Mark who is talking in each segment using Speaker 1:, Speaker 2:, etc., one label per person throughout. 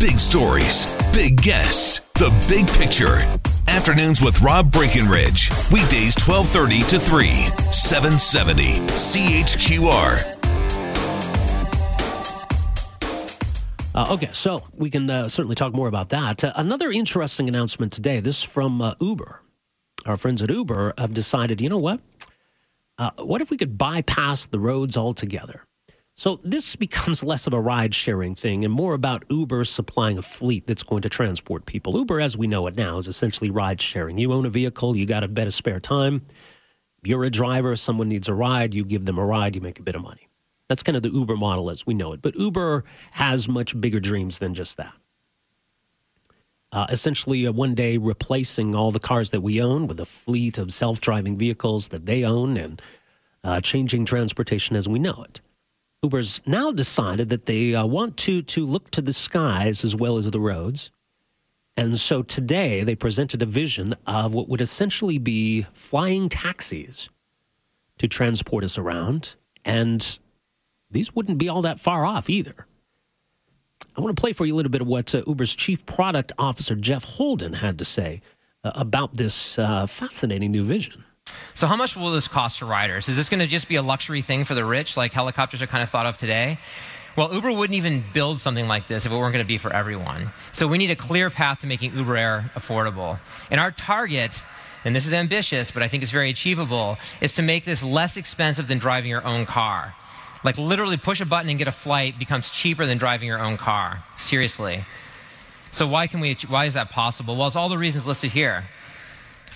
Speaker 1: Big stories, big guests, the big picture. Afternoons with Rob Breckenridge. Weekdays 1230 to 3, 770 CHQR.
Speaker 2: Uh, okay, so we can uh, certainly talk more about that. Uh, another interesting announcement today. This is from uh, Uber. Our friends at Uber have decided, you know what? Uh, what if we could bypass the roads altogether? So this becomes less of a ride sharing thing and more about Uber supplying a fleet that's going to transport people. Uber, as we know it now, is essentially ride sharing. You own a vehicle, you got a bit of spare time. You're a driver, someone needs a ride, you give them a ride, you make a bit of money. That's kind of the Uber model as we know it. But Uber has much bigger dreams than just that. Uh, essentially, uh, one day replacing all the cars that we own with a fleet of self driving vehicles that they own and uh, changing transportation as we know it. Uber's now decided that they uh, want to to look to the skies as well as the roads. And so today they presented a vision of what would essentially be flying taxis to transport us around. And these wouldn't be all that far off either. I want to play for you a little bit of what uh, Uber's chief product officer, Jeff Holden, had to say uh, about this uh, fascinating new vision.
Speaker 3: So, how much will this cost to riders? Is this going to just be a luxury thing for the rich, like helicopters are kind of thought of today? Well, Uber wouldn't even build something like this if it weren't going to be for everyone. So, we need a clear path to making Uber Air affordable. And our target, and this is ambitious, but I think it's very achievable, is to make this less expensive than driving your own car. Like, literally, push a button and get a flight becomes cheaper than driving your own car. Seriously. So, why, can we, why is that possible? Well, it's all the reasons listed here.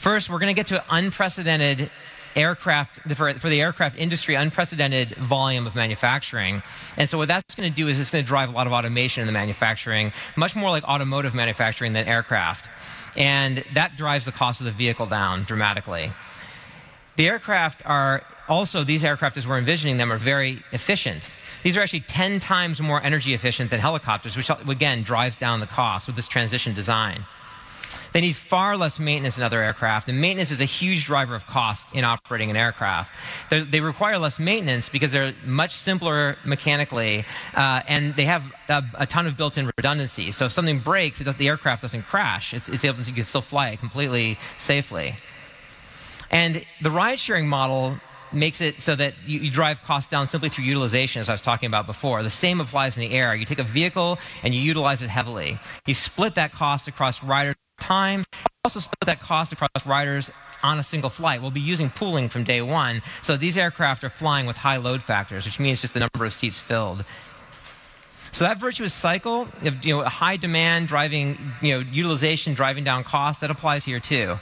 Speaker 3: First, we're going to get to unprecedented aircraft, for, for the aircraft industry, unprecedented volume of manufacturing. And so what that's going to do is it's going to drive a lot of automation in the manufacturing, much more like automotive manufacturing than aircraft. And that drives the cost of the vehicle down dramatically. The aircraft are also, these aircraft, as we're envisioning them, are very efficient. These are actually 10 times more energy efficient than helicopters, which again drives down the cost with this transition design. They need far less maintenance than other aircraft, and maintenance is a huge driver of cost in operating an aircraft. They're, they require less maintenance because they're much simpler mechanically, uh, and they have a, a, ton of built-in redundancy. So if something breaks, the aircraft doesn't crash. It's, it's able to you can still fly it completely safely. And the ride-sharing model makes it so that you, you, drive costs down simply through utilization, as I was talking about before. The same applies in the air. You take a vehicle and you utilize it heavily. You split that cost across riders time. Also split that cost across riders on a single flight. We'll be using pooling from day one. So these aircraft are flying with high load factors, which means just the number of seats filled. So that virtuous cycle of you know, high demand driving, you know, utilization driving down costs, that applies here too.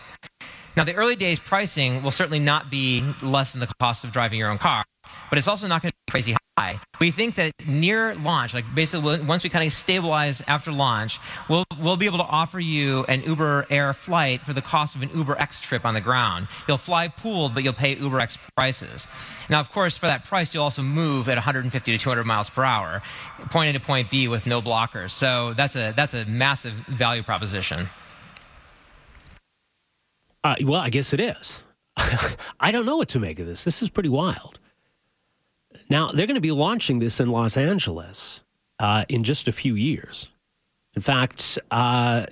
Speaker 3: Now, the early days pricing will certainly not be less than the cost of driving your own car, but it's also not going to be crazy high. We think that near launch, like basically once we kind of stabilize after launch, we'll, we'll be able to offer you an Uber Air flight for the cost of an Uber X trip on the ground. You'll fly pooled, but you'll pay Uber X prices. Now, of course, for that price, you'll also move at 150 to 200 miles per hour, point A to point B with no blockers. So that's a, that's a massive value proposition.
Speaker 2: Uh, well, I guess it is. I don't know what to make of this. This is pretty wild. Now, they're going to be launching this in Los Angeles uh, in just a few years. In fact, uh,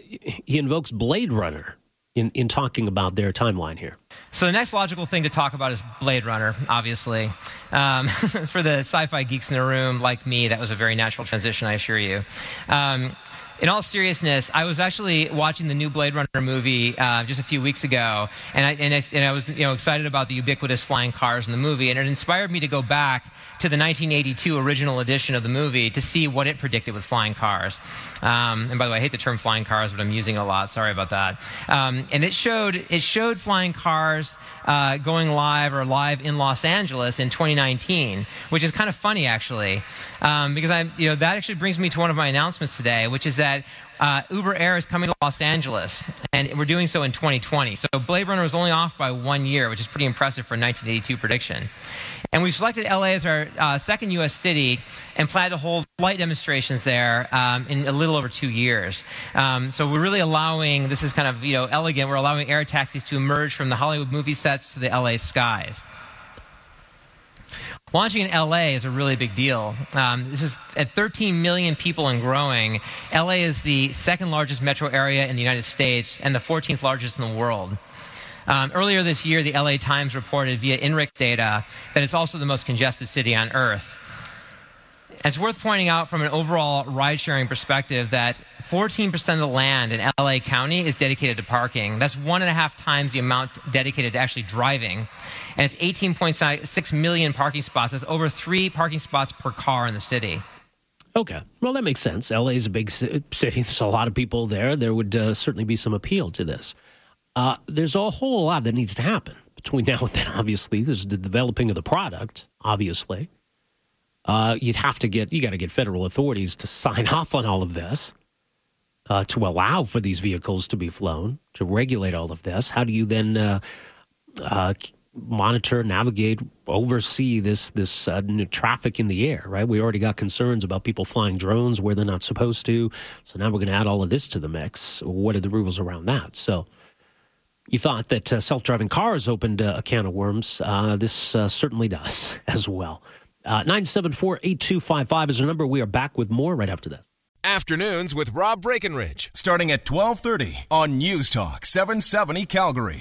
Speaker 2: he invokes Blade Runner in, in talking about their timeline here.
Speaker 3: So, the next logical thing to talk about is Blade Runner, obviously. Um, for the sci fi geeks in the room like me, that was a very natural transition, I assure you. Um, in all seriousness, I was actually watching the new Blade Runner movie uh, just a few weeks ago, and I, and I, and I was you know, excited about the ubiquitous flying cars in the movie, and it inspired me to go back to the 1982 original edition of the movie to see what it predicted with flying cars. Um, and by the way, I hate the term flying cars, but I'm using it a lot. Sorry about that. Um, and it showed, it showed flying cars cars uh, going live or live in Los Angeles in 2019, which is kind of funny actually, um, because I, you know, that actually brings me to one of my announcements today, which is that uh, Uber Air is coming to Los Angeles, and we're doing so in 2020. So Blade Runner was only off by one year, which is pretty impressive for a 1982 prediction. And we've selected LA as our uh, second U.S. city and plan to hold flight demonstrations there um, in a little over two years. Um, so we're really allowing, this is kind of, you know, elegant, we're allowing air taxis to emerge from the Hollywood movie sets to the LA skies. Launching in LA is a really big deal. Um, this is at 13 million people and growing. LA is the second largest metro area in the United States and the 14th largest in the world. Um, earlier this year, the LA Times reported via INRIX data that it's also the most congested city on Earth. It's worth pointing out from an overall ride sharing perspective that 14% of the land in LA County is dedicated to parking. That's one and a half times the amount dedicated to actually driving. And it's 18.6 million parking spots. That's over three parking spots per car in the city.
Speaker 2: Okay. Well, that makes sense. LA is a big city. There's a lot of people there. There would uh, certainly be some appeal to this. Uh, there's a whole lot that needs to happen between now and then, obviously. There's the developing of the product, obviously. Uh, you'd have to get you got to get federal authorities to sign off on all of this uh, to allow for these vehicles to be flown to regulate all of this. How do you then uh, uh monitor, navigate, oversee this this uh, traffic in the air? Right, we already got concerns about people flying drones where they're not supposed to. So now we're going to add all of this to the mix. What are the rules around that? So. You thought that uh, self driving cars opened a can of worms. this certainly does as well. Uh, 974 8255 is our number. We are back with more right after this.
Speaker 4: Afternoons with Rob Breckenridge, starting at 1230 on News Talk 770 Calgary.